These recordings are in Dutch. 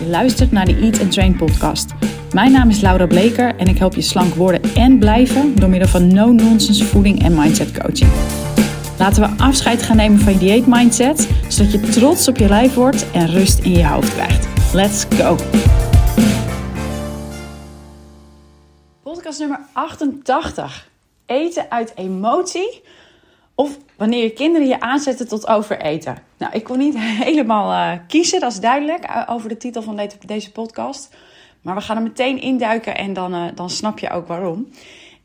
Je luistert naar de Eat and Train podcast. Mijn naam is Laura Bleker en ik help je slank worden en blijven door middel van no-nonsense voeding en mindset coaching. Laten we afscheid gaan nemen van je dieet mindset, zodat je trots op je lijf wordt en rust in je hoofd krijgt. Let's go! Podcast nummer 88. Eten uit emotie of wanneer je kinderen je aanzetten tot overeten. Nou, ik kon niet helemaal uh, kiezen, dat is duidelijk, uh, over de titel van deze, podcast. Maar we gaan er meteen induiken en dan, uh, dan snap je ook waarom.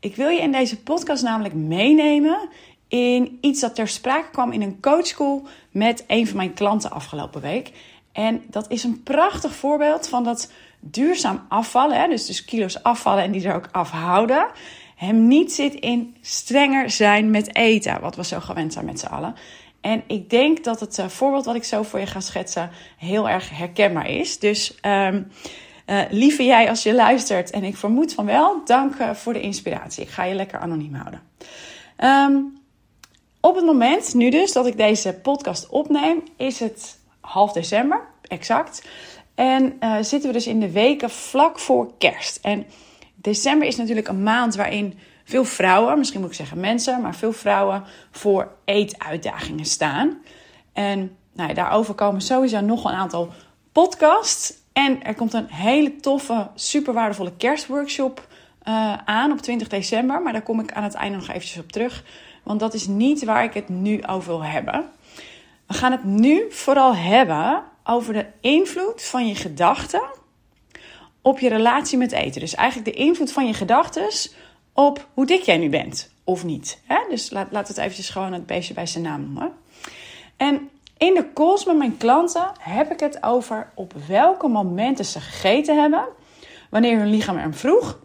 Ik wil je in deze podcast namelijk meenemen in iets dat ter sprake kwam in een coachschool met een van mijn klanten afgelopen week. En dat is een prachtig voorbeeld van dat duurzaam afvallen, hè? Dus, dus kilo's afvallen en die er ook afhouden hem niet zit in strenger zijn met eten, wat we zo gewend zijn met z'n allen. En ik denk dat het uh, voorbeeld wat ik zo voor je ga schetsen heel erg herkenbaar is. Dus um, lieve jij als je luistert, en ik vermoed van wel, dank uh, voor de inspiratie. Ik ga je lekker anoniem houden. Um, op het moment, nu dus, dat ik deze podcast opneem, is het half december, exact. En zitten we dus in de weken vlak voor kerst. En December is natuurlijk een maand waarin veel vrouwen, misschien moet ik zeggen mensen, maar veel vrouwen voor eetuitdagingen staan. En nou ja, daarover komen sowieso nog een aantal podcasts. En er komt een hele toffe, super waardevolle kerstworkshop uh, aan op 20 december. Maar daar kom ik aan het einde nog eventjes op terug. Want dat is niet waar ik het nu over wil hebben. We gaan het nu vooral hebben over de invloed van je gedachten op je relatie met eten. Dus eigenlijk de invloed van je gedachten op hoe dik jij nu bent of niet. Hè? Dus laat, laat het eventjes gewoon het beestje bij zijn naam noemen. En in de calls met mijn klanten heb ik het over op welke momenten ze gegeten hebben, wanneer hun lichaam er vroeg,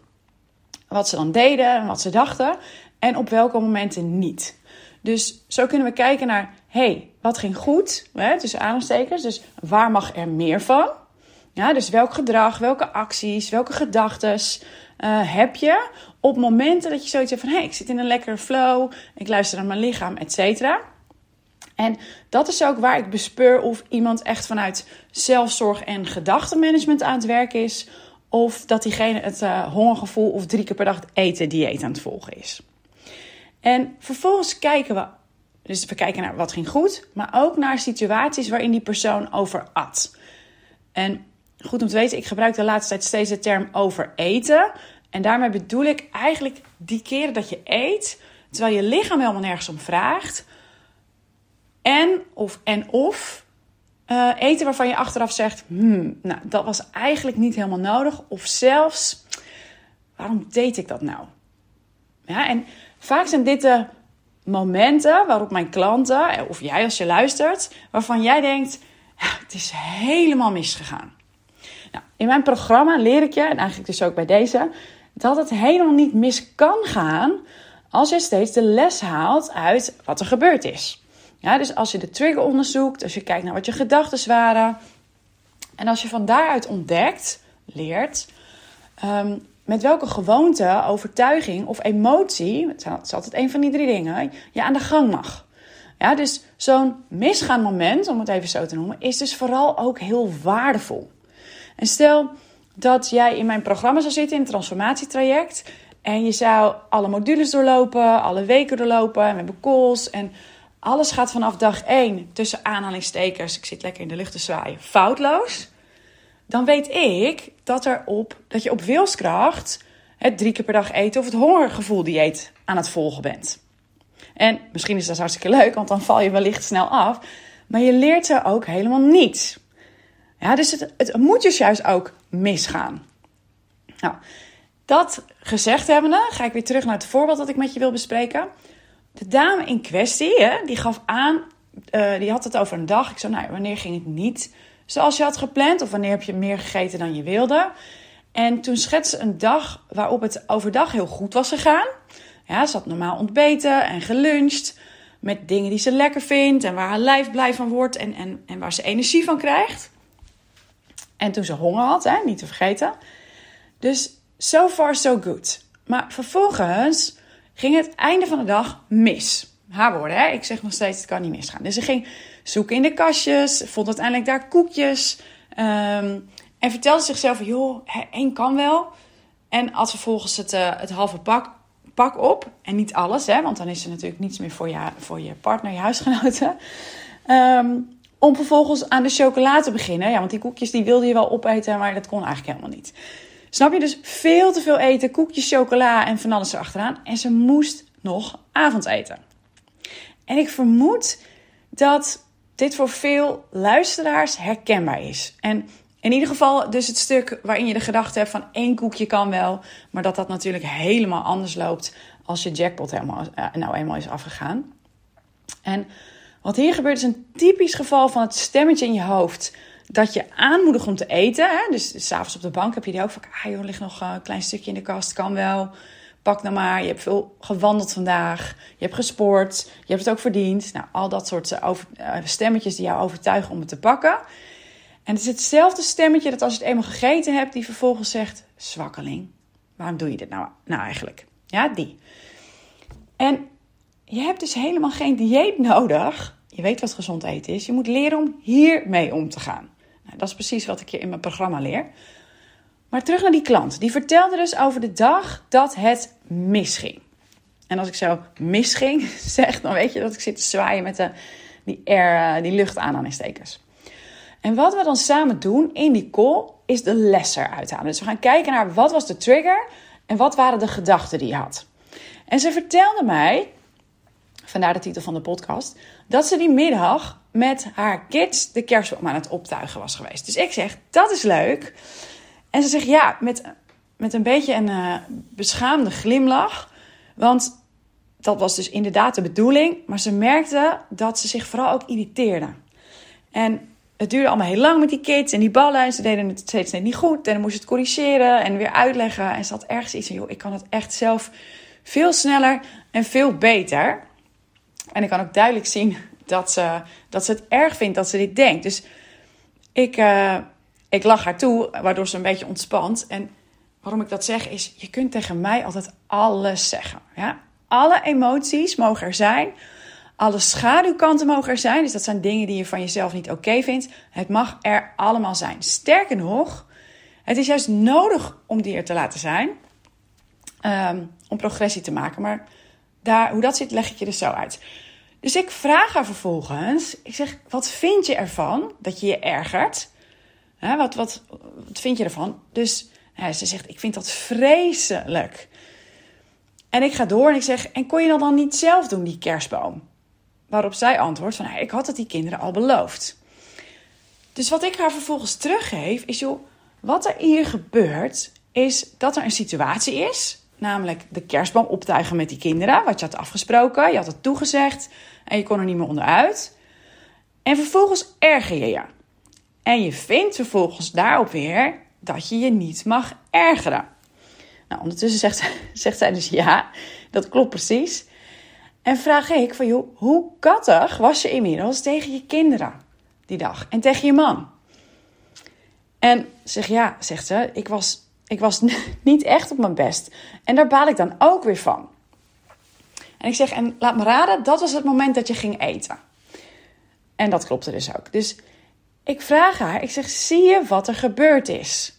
wat ze dan deden en wat ze dachten, en op welke momenten niet. Dus zo kunnen we kijken naar, hey, wat ging goed, hè, tussen aanstekers, dus waar mag er meer van? Ja, dus welk gedrag, welke acties, welke gedachten uh, heb je op momenten dat je zoiets hebt van... hé, hey, ik zit in een lekkere flow, ik luister naar mijn lichaam, et cetera. En dat is ook waar ik bespeur of iemand echt vanuit zelfzorg en gedachtenmanagement aan het werk is... of dat diegene het uh, hongergevoel of drie keer per dag eten dieet aan het volgen is. En vervolgens kijken we... Dus we kijken naar wat ging goed, maar ook naar situaties waarin die persoon over at. En goed om te weten, ik gebruik de laatste tijd steeds de term overeten. En daarmee bedoel ik eigenlijk die keren dat je eet, terwijl je lichaam helemaal nergens om vraagt. En of, en of uh, eten waarvan je achteraf zegt, hmm, nou, dat was eigenlijk niet helemaal nodig. Of zelfs, waarom deed ik dat nou? Ja, en vaak zijn dit de momenten waarop mijn klanten, of jij als je luistert, waarvan jij denkt, ja, het is helemaal misgegaan. In mijn programma leer ik je, en eigenlijk dus ook bij deze, dat het helemaal niet mis kan gaan als je steeds de les haalt uit wat er gebeurd is. Ja, dus als je de trigger onderzoekt, als je kijkt naar wat je gedachten waren, en als je van daaruit ontdekt, leert, um, met welke gewoonte, overtuiging of emotie, het is altijd een van die drie dingen, je aan de gang mag. Ja, dus zo'n misgaan moment, om het even zo te noemen, is dus vooral ook heel waardevol. En stel dat jij in mijn programma zou zitten, in het transformatietraject. En je zou alle modules doorlopen, alle weken doorlopen. En we calls. En alles gaat vanaf dag 1 tussen aanhalingstekens. Ik zit lekker in de lucht te zwaaien. Foutloos. Dan weet ik dat, er op, dat je op wilskracht het drie keer per dag eten of het hongergevoel dieet aan het volgen bent. En misschien is dat hartstikke leuk, want dan val je wellicht snel af. Maar je leert er ook helemaal niets. Ja, dus het, het moet dus juist ook misgaan. Nou, dat gezegd hebbende, ga ik weer terug naar het voorbeeld dat ik met je wil bespreken. De dame in kwestie, hè, die gaf aan, uh, die had het over een dag. Ik zei, nou, wanneer ging het niet zoals je had gepland? Of wanneer heb je meer gegeten dan je wilde? En toen schetste een dag waarop het overdag heel goed was gegaan. Ja, ze had normaal ontbeten en geluncht met dingen die ze lekker vindt en waar haar lijf blij van wordt en, en, en waar ze energie van krijgt. En toen ze honger had, hè, niet te vergeten. Dus so far so good. Maar vervolgens ging het einde van de dag mis. Haar woorden, hè? ik zeg nog steeds, het kan niet misgaan. Dus ze ging zoeken in de kastjes, vond uiteindelijk daar koekjes. Um, En vertelde zichzelf: joh, één kan wel. En als vervolgens het, uh, het halve pak, pak op. En niet alles, hè, want dan is er natuurlijk niets meer voor je, voor je partner, je huisgenoten. Um, om vervolgens aan de chocola te beginnen. Ja, want die koekjes die wilde je wel opeten, maar dat kon eigenlijk helemaal niet. Snap je? Dus veel te veel eten, koekjes, chocola en van alles erachteraan. En ze moest nog avondeten. En ik vermoed dat dit voor veel luisteraars herkenbaar is. En in ieder geval dus het stuk waarin je de gedachte hebt van één koekje kan wel. Maar dat dat natuurlijk helemaal anders loopt als je jackpot helemaal, eh, nou eenmaal is afgegaan. En wat hier gebeurt is een typisch geval van het stemmetje in je hoofd dat je aanmoedigt om te eten. Hè? Dus s'avonds op de bank heb je die ook van, ah joh, er ligt nog een klein stukje in de kast, kan wel. Pak nou maar, je hebt veel gewandeld vandaag, je hebt gesport, je hebt het ook verdiend. Nou, al dat soort eh, eh, stemmetjes die jou overtuigen om het te pakken. En het is hetzelfde stemmetje dat als je het eenmaal gegeten hebt, die vervolgens zegt, zwakkeling, waarom doe je dit nou, nou eigenlijk? Ja, die. En je hebt dus helemaal geen dieet nodig. Je weet wat gezond eten is. Je moet leren om hiermee om te gaan. Nou, dat is precies wat ik je in mijn programma leer. Maar terug naar die klant. Die vertelde dus over de dag dat het misging. En als ik zo misging zeg, dan weet je dat ik zit te zwaaien met de, die, air, eh, die lucht aan stekers. En wat we dan samen doen in die call is de les eruit halen. Dus we gaan kijken naar wat was de trigger en wat waren de gedachten die je had. En ze vertelde mij vandaar de titel van de podcast, dat ze die middag met haar kids de kerstboom aan het optuigen was geweest. Dus ik zeg, dat is leuk. En ze zegt, ja, met, met een beetje een uh, beschaamde glimlach. Want dat was dus inderdaad de bedoeling. Maar ze merkte dat ze zich vooral ook irriteerde. En het duurde allemaal heel lang met die kids en die ballen. En ze deden het steeds net niet goed. En dan moest het corrigeren en weer uitleggen. En ze had ergens iets van, joh, ik kan het echt zelf veel sneller en veel beter. En ik kan ook duidelijk zien dat ze, dat ze het erg vindt dat ze dit denkt. Dus ik, uh, ik lach haar toe, waardoor ze een beetje ontspant. En waarom ik dat zeg is, je kunt tegen mij altijd alles zeggen. Ja? Alle emoties mogen er zijn. Alle schaduwkanten mogen er zijn. Dus dat zijn dingen die je van jezelf niet oké vindt. Het mag er allemaal zijn. Sterker nog, het is juist nodig om die er te laten zijn. Um, om progressie te maken. Maar daar, hoe dat zit, leg ik je er zo uit. Dus ik vraag haar vervolgens, ik zeg, wat vind je ervan dat je je ergert? wat, wat, wat vind je ervan? Dus ze zegt, ik vind dat vreselijk. En ik ga door en ik zeg, en kon je dat dan niet zelf doen, die kerstboom? Waarop zij antwoordt van, ik had het die kinderen al beloofd. Dus wat ik haar vervolgens teruggeef, is joh, wat er hier gebeurt, is dat er een situatie is Namelijk de kerstboom optuigen met die kinderen. Wat je had afgesproken. Je had het toegezegd. En je kon er niet meer onderuit. En vervolgens erger je je. En je vindt vervolgens daarop weer dat je je niet mag ergeren. Nou, ondertussen zegt, zegt zij dus ja, dat klopt precies. En vraag ik van, joh, hoe kattig was je inmiddels tegen je kinderen die dag? En tegen je man? En zeg ja, zegt ze, ik was ik was niet echt op mijn best. En daar baal ik dan ook weer van. En ik zeg, en laat me raden, dat was het moment dat je ging eten. En dat klopte dus ook. Dus ik vraag haar, ik zeg, zie je wat er gebeurd is?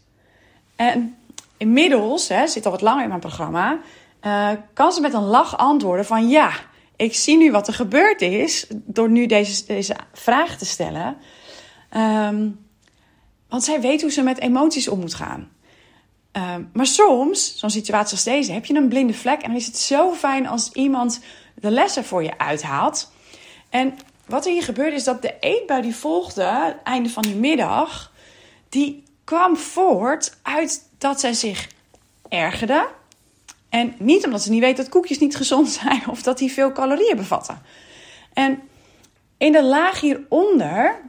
En inmiddels, hè, zit al wat langer in mijn programma, uh, kan ze met een lach antwoorden van ja, ik zie nu wat er gebeurd is door nu deze, deze vraag te stellen. Um, want zij weet hoe ze met emoties om moet gaan. Ehm, maar soms, zo'n situatie als deze, heb je een blinde vlek. En dan is het zo fijn als iemand de lessen voor je uithaalt. En wat er hier gebeurde is dat de eetbui die volgde, einde van die middag, die kwam voort uit dat zij zich ergerde. En niet omdat ze niet weet dat koekjes niet gezond zijn of dat die veel calorieën bevatten. En in de laag hieronder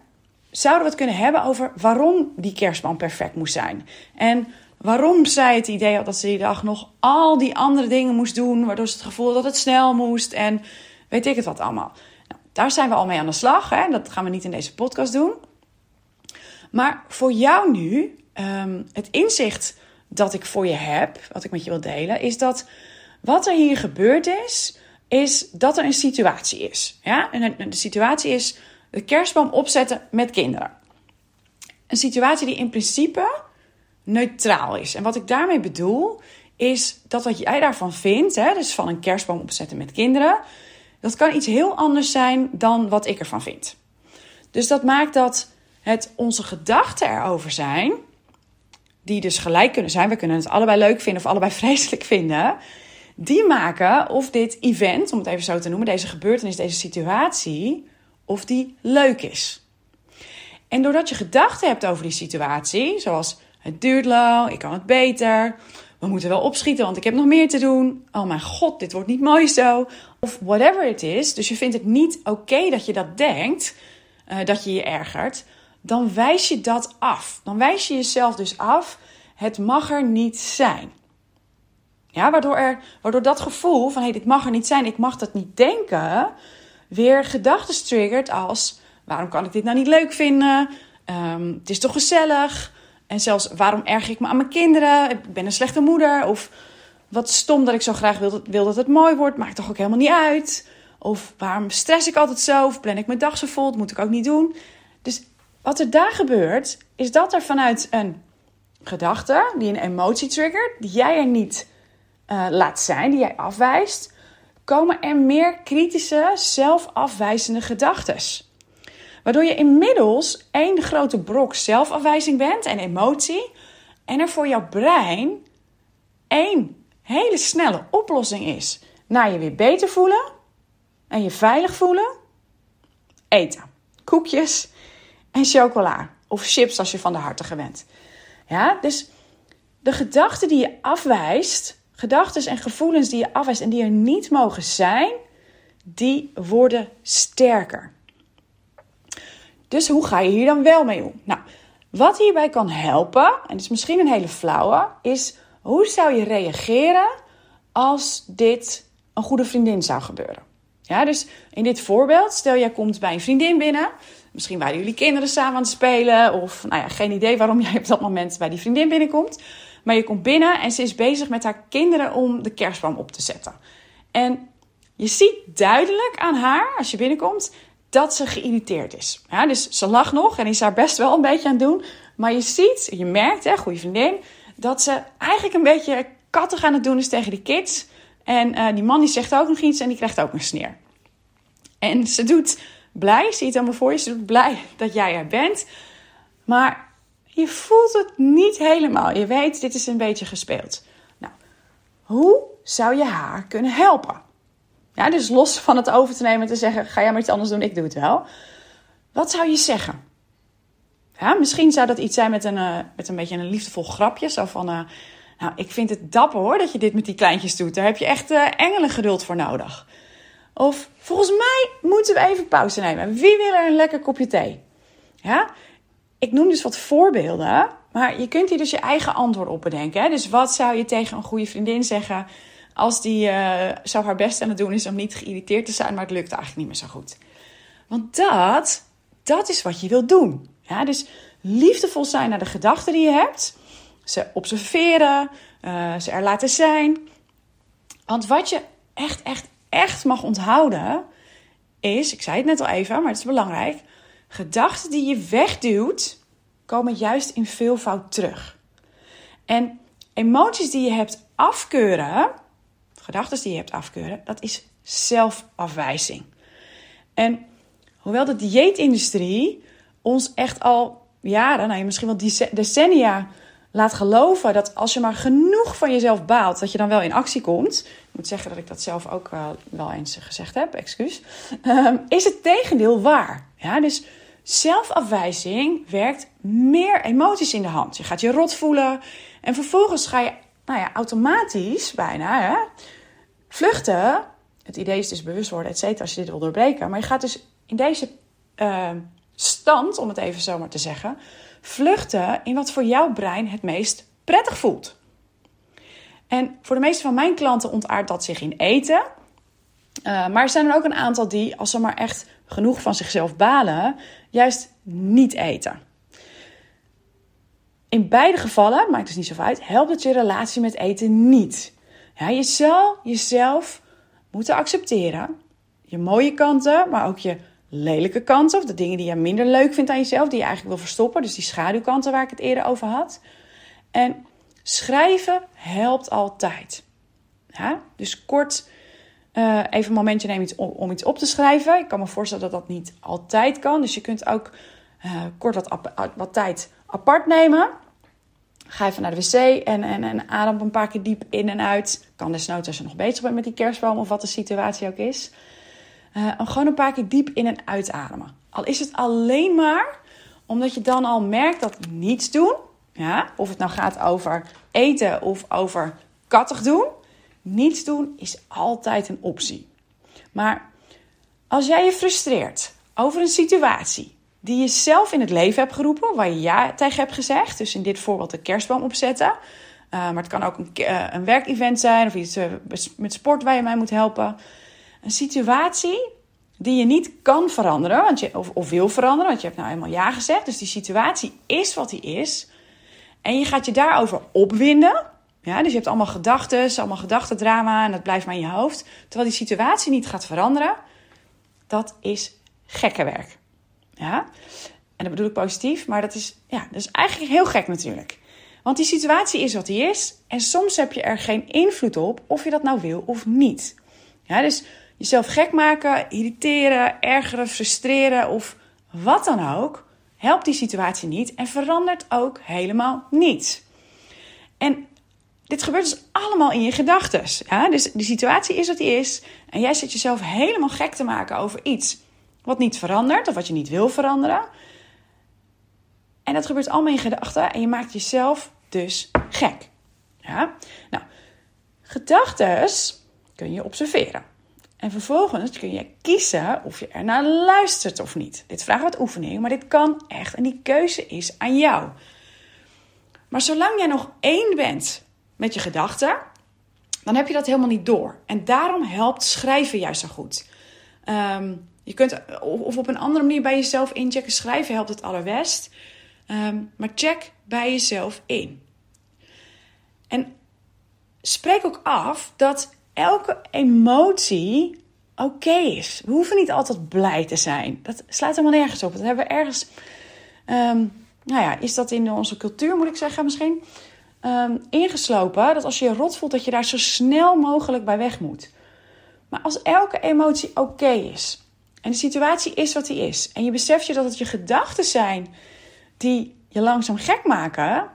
zouden we het kunnen hebben over waarom die kerstman perfect moest zijn. En waarom zij het idee had dat ze die dag nog al die andere dingen moest doen, waardoor ze het gevoel dat het snel moest en weet ik het wat allemaal. Nou, daar zijn we al mee aan de slag. Hè? Dat gaan we niet in deze podcast doen. Maar voor jou nu, ehm, het inzicht dat ik voor je heb, wat ik met je wil delen, is dat wat er hier gebeurd is, is dat er een situatie is. Ja? En de situatie is de kerstboom opzetten met kinderen. Een situatie die in principe neutraal is. En wat ik daarmee bedoel, is dat wat jij daarvan vindt, hè, dus van een kerstboom opzetten met kinderen, dat kan iets heel anders zijn dan wat ik ervan vind. Dus dat maakt dat het onze gedachten erover zijn, die dus gelijk kunnen zijn. We kunnen het allebei leuk vinden of allebei vreselijk vinden. Die maken of dit event, om het even zo te noemen, deze gebeurtenis, deze situatie, of die leuk is. En doordat je gedachten hebt over die situatie, zoals het duurt lang, ik kan het beter, we moeten wel opschieten, want ik heb nog meer te doen. Oh mijn god, dit wordt niet mooi zo. Of whatever het is. Dus je vindt het niet oké dat je dat denkt, uh, dat je je ergert. Dan wijs je dat af. Dan wijs je jezelf dus af. Het mag er niet zijn. Ja, waardoor, er, waardoor dat gevoel van hé, hey, dit mag er niet zijn, ik mag dat niet denken, weer gedachten triggert als waarom kan ik dit nou niet leuk vinden? Um, het is toch gezellig? En zelfs waarom erg ik me aan mijn kinderen? Ik ben een slechte moeder. Of wat stom dat ik zo graag wil, wil dat het mooi wordt. Maakt toch ook helemaal niet uit. Of waarom stress ik altijd zo? Of plan ik mijn dag zo vol? Dat moet ik ook niet doen. Dus wat er daar gebeurt, is dat er vanuit een gedachte, die een emotie triggert, die jij er niet uh, laat zijn, die jij afwijst, komen er meer kritische, zelfafwijzende gedachten. Waardoor je inmiddels één grote brok zelfafwijzing bent en emotie. En er voor jouw brein één hele snelle oplossing is. Naar je weer beter voelen en je veilig voelen. Eten. Koekjes en chocola. Of chips als je van de harte gewend. Ja, dus de gedachten die je afwijst, gedachten en gevoelens die je afwijst en die er niet mogen zijn, die worden sterker. Dus hoe ga je hier dan wel mee om? Nou, wat hierbij kan helpen, en het is misschien een hele flauwe, is hoe zou je reageren als dit een goede vriendin zou gebeuren? Ja, dus in dit voorbeeld, stel jij komt bij een vriendin binnen. Misschien waren jullie kinderen samen aan het spelen. Of nou ja, geen idee waarom jij op dat moment bij die vriendin binnenkomt. Maar je komt binnen en ze is bezig met haar kinderen om de kerstboom op te zetten. En je ziet duidelijk aan haar, als je binnenkomt, dat ze geïrriteerd is. Ja, dus ze lacht nog en is daar best wel een beetje aan het doen. Maar je ziet, je merkt, hè, goede vriendin, dat ze eigenlijk een beetje kattig aan het doen is tegen die kids. En uh, die man die zegt ook nog iets en die krijgt ook een sneer. En ze doet blij, zie je het allemaal voor je, ze doet blij dat jij er bent. Maar je voelt het niet helemaal. Je weet, dit is een beetje gespeeld. Nou, hoe zou je haar kunnen helpen? Ja, dus los van het over te nemen en te zeggen: ga jij maar iets anders doen, ik doe het wel. Wat zou je zeggen? Ja, misschien zou dat iets zijn met een, uh, met een beetje een liefdevol grapje. Zo van: uh, Nou, ik vind het dapper hoor dat je dit met die kleintjes doet. Daar heb je echt uh, engelengeduld voor nodig. Of volgens mij moeten we even pauze nemen. Wie wil er een lekker kopje thee? Ja, ik noem dus wat voorbeelden. Maar je kunt hier dus je eigen antwoord op bedenken. Hè? Dus wat zou je tegen een goede vriendin zeggen als die uh, zo haar best aan het doen is om niet geïrriteerd te zijn, maar het lukt eigenlijk niet meer zo goed. Want dat, dat is wat je wilt doen. Ja, dus liefdevol zijn naar de gedachten die je hebt. Ze observeren, uh, ze er laten zijn. Want wat je echt, echt, echt mag onthouden is, ik zei het net al even, maar het is belangrijk. Gedachten die je wegduwt, komen juist in veelvoud terug. En emoties die je hebt afkeuren, gedachten die je hebt afkeuren, dat is zelfafwijzing. En hoewel de dieetindustrie ons echt al jaren, nou misschien wel decennia laat geloven dat als je maar genoeg van jezelf baalt, dat je dan wel in actie komt. Ik moet zeggen dat ik dat zelf ook wel eens gezegd heb, excuus. Um, is het tegendeel waar. Ja, dus zelfafwijzing werkt meer emoties in de hand. Je gaat je rot voelen en vervolgens ga je nou ja, automatisch bijna hè, vluchten. Het idee is dus bewust worden, et cetera, als je dit wil doorbreken. Maar je gaat dus in deze uh, stand, om het even zo maar te zeggen, vluchten in wat voor jouw brein het meest prettig voelt. En voor de meeste van mijn klanten ontaart dat zich in eten. Uh, maar er zijn er ook een aantal die, als ze maar echt genoeg van zichzelf balen, juist niet eten. In beide gevallen, maakt dus niet zoveel uit, helpt het je relatie met eten niet. Ja, je zal jezelf moeten accepteren. Je mooie kanten, maar ook je lelijke kanten. Of de dingen die je minder leuk vindt aan jezelf, die je eigenlijk wil verstoppen. Dus die schaduwkanten waar ik het eerder over had. En schrijven helpt altijd. Ja? Dus kort uh, even een momentje nemen om, iets op te schrijven. Ik kan me voorstellen dat dat niet altijd kan. Dus je kunt ook uh, kort wat, tijd apart nemen. Ga even naar de wc en, en, en adem een paar keer diep in en uit. Kan desnoods als je nog bezig bent met die kerstboom of wat de situatie ook is. Uh, gewoon een paar keer diep in en uitademen. Al is het alleen maar omdat je dan al merkt dat niets doen, ja, of het nou gaat over eten of over kattig doen, niets doen is altijd een optie. Maar als jij je frustreert over een situatie die je zelf in het leven hebt geroepen, waar je ja tegen hebt gezegd, dus in dit voorbeeld de kerstboom opzetten, uh, maar het kan ook een, uh, een werkevent zijn of iets uh, met sport waar je mij moet helpen. Een situatie die je niet kan veranderen want je, of, wil veranderen, want je hebt nou eenmaal ja gezegd. Dus die situatie is wat die is. En je gaat je daarover opwinden. Ja, dus je hebt allemaal gedachten, allemaal gedachtendrama en dat blijft maar in je hoofd. Terwijl die situatie niet gaat veranderen. Dat is gekke werk. Ja? En dat bedoel ik positief, maar dat is, ja, dat is eigenlijk heel gek natuurlijk. Want die situatie is wat die is. En soms heb je er geen invloed op of je dat nou wil of niet. Ja, dus jezelf gek maken, irriteren, ergeren, frustreren of wat dan ook, helpt die situatie niet en verandert ook helemaal niets. En dit gebeurt dus allemaal in je gedachten. Ja? Dus de situatie is wat die is. En jij zit jezelf helemaal gek te maken over iets wat niet verandert of wat je niet wil veranderen. En dat gebeurt allemaal in gedachten en je maakt jezelf dus gek. Ja? Nou, gedachten kun je observeren. En vervolgens kun je kiezen of je er naar luistert of niet. Dit vraagt wat oefening, maar dit kan echt. En die keuze is aan jou. Maar zolang jij nog één bent met je gedachten, dan heb je dat helemaal niet door. En daarom helpt schrijven juist zo goed. Ehm, je kunt of op een andere manier bij jezelf inchecken. Schrijven helpt het allerbest. Ehm, maar check bij jezelf in. En spreek ook af dat elke emotie oké is. We hoeven niet altijd blij te zijn. Dat slaat helemaal nergens op. Dat hebben we ergens. Um, nou ja, is dat in onze cultuur, moet ik zeggen, misschien. Um, ingeslopen. Dat als je je rot voelt, dat je daar zo snel mogelijk bij weg moet. Maar als elke emotie oké is. En de situatie is wat die is. En je beseft je dat het je gedachten zijn die je langzaam gek maken.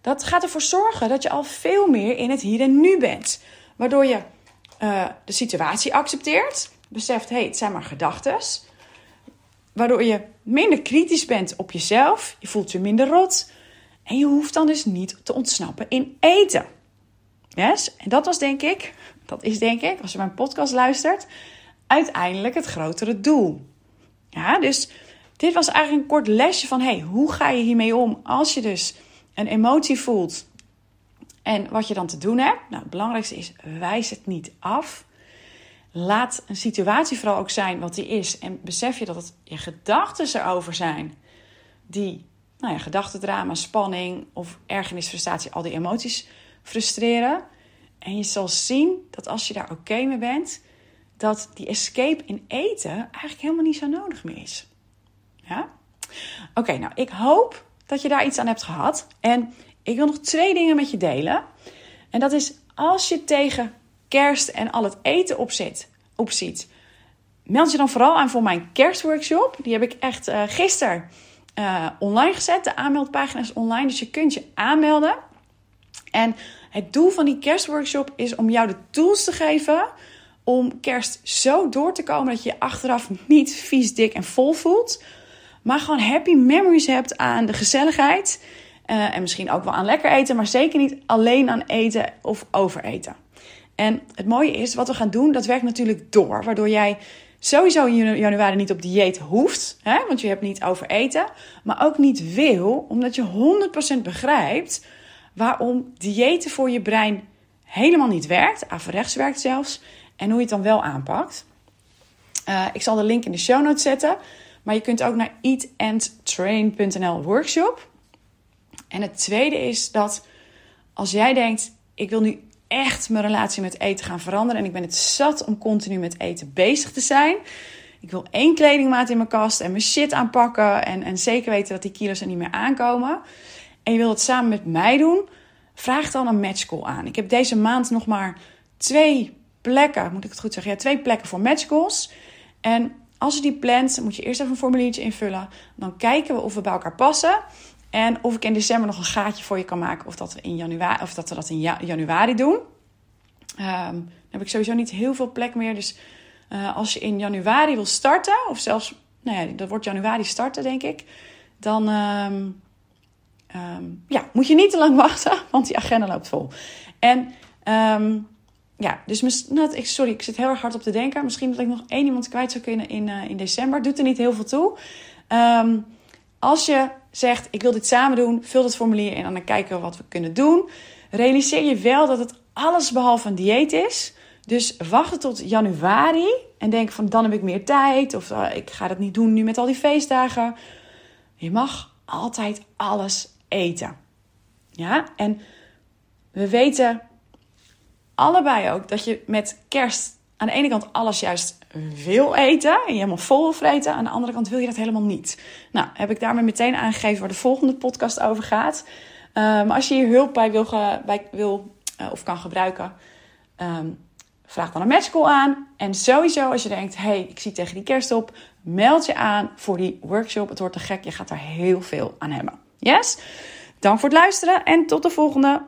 Dat gaat ervoor zorgen dat je al veel meer in het hier en nu bent. Waardoor je uh, de situatie accepteert. Beseft, hé, hey, het zijn maar gedachten. Waardoor je minder kritisch bent op jezelf. Je voelt je minder rot. En je hoeft dan dus niet te ontsnappen in eten. Yes? En dat was denk ik, dat is denk ik, als je mijn podcast luistert, uiteindelijk het grotere doel. Ja, dus dit was eigenlijk een kort lesje van, hey, hoe ga je hiermee om als je dus een emotie voelt en wat je dan te doen hebt? Nou, het belangrijkste is, wijs het niet af. Laat een situatie vooral ook zijn wat die is. En besef je dat het je gedachten erover zijn. Die, nou ja, gedachtendrama, spanning of ergernis, frustratie, al die emoties frustreren. En je zal zien dat als je daar oké mee bent, dat die escape in eten eigenlijk helemaal niet zo nodig meer is. Ja? Oké, nou, ik hoop dat je daar iets aan hebt gehad. En ik wil nog twee dingen met je delen. En dat is als je tegen kerst en al het eten opzit, opziet, meld je dan vooral aan voor mijn kerstworkshop. Die heb ik echt uh, gisteren uh, online gezet. De aanmeldpagina is online, dus je kunt je aanmelden. En het doel van die kerstworkshop is om jou de tools te geven om kerst zo door te komen dat je je achteraf niet vies, dik en vol voelt. Maar gewoon happy memories hebt aan de gezelligheid uh, en misschien ook wel aan lekker eten, maar zeker niet alleen aan eten of overeten. En het mooie is, wat we gaan doen, dat werkt natuurlijk door. Waardoor jij sowieso in januari niet op dieet hoeft, hè, want je hebt niet overeten. Maar ook niet wil, omdat je 100% begrijpt waarom diëten voor je brein helemaal niet werkt. Averechts werkt zelfs. En hoe je het dan wel aanpakt. Uh, ik zal de link in de show notes zetten. Maar je kunt ook naar eatandtrain.nl workshop. En het tweede is dat als jij denkt, ik wil nu echt mijn relatie met eten gaan veranderen en ik ben het zat om continu met eten bezig te zijn. Ik wil één kledingmaat in mijn kast en mijn shit aanpakken en, en zeker weten dat die kilo's er niet meer aankomen. En je wil het samen met mij doen, vraag dan een matchcall aan. Ik heb deze maand nog maar twee plekken, moet ik het goed zeggen? Ja, twee plekken voor matchcalls. En als je die plant, moet je eerst even een formuliertje invullen. Dan kijken we of we bij elkaar passen. En of ik in december nog een gaatje voor je kan maken. Of dat we, in januari, of dat, we dat in januari doen. Um, dan heb ik sowieso niet heel veel plek meer. Dus uh, als je in januari wil starten, of zelfs, nou ja, dat wordt januari starten, denk ik. Dan um, um, ja, moet je niet te lang wachten, want die agenda loopt vol. En ja, dus nou, ik, sorry, ik zit heel erg hard op te denken. Misschien dat ik nog één iemand kwijt zou kunnen in, uh, in december. Doet er niet heel veel toe. Um, als je zegt, ik wil dit samen doen, vul het formulier in en dan kijken we wat we kunnen doen. Realiseer je wel dat het alles behalve een dieet is. Dus wacht tot januari en denk van dan heb ik meer tijd. Of uh, ik ga dat niet doen nu met al die feestdagen. Je mag altijd alles eten. Ja, en we weten allebei ook dat je met kerst aan de ene kant alles juist wil eten en je helemaal vol wil vreten. Aan de andere kant wil je dat helemaal niet. Nou, heb ik daarmee meteen aangegeven waar de volgende podcast over gaat. Um, als je hier hulp bij wil, bij wil uh, of kan gebruiken, um, vraag dan een matchcall aan. En sowieso als je denkt, hey, ik zie tegen die kerst op, meld je aan voor die workshop. Het wordt te gek, je gaat daar heel veel aan hebben. Yes? Dank voor het luisteren en tot de volgende.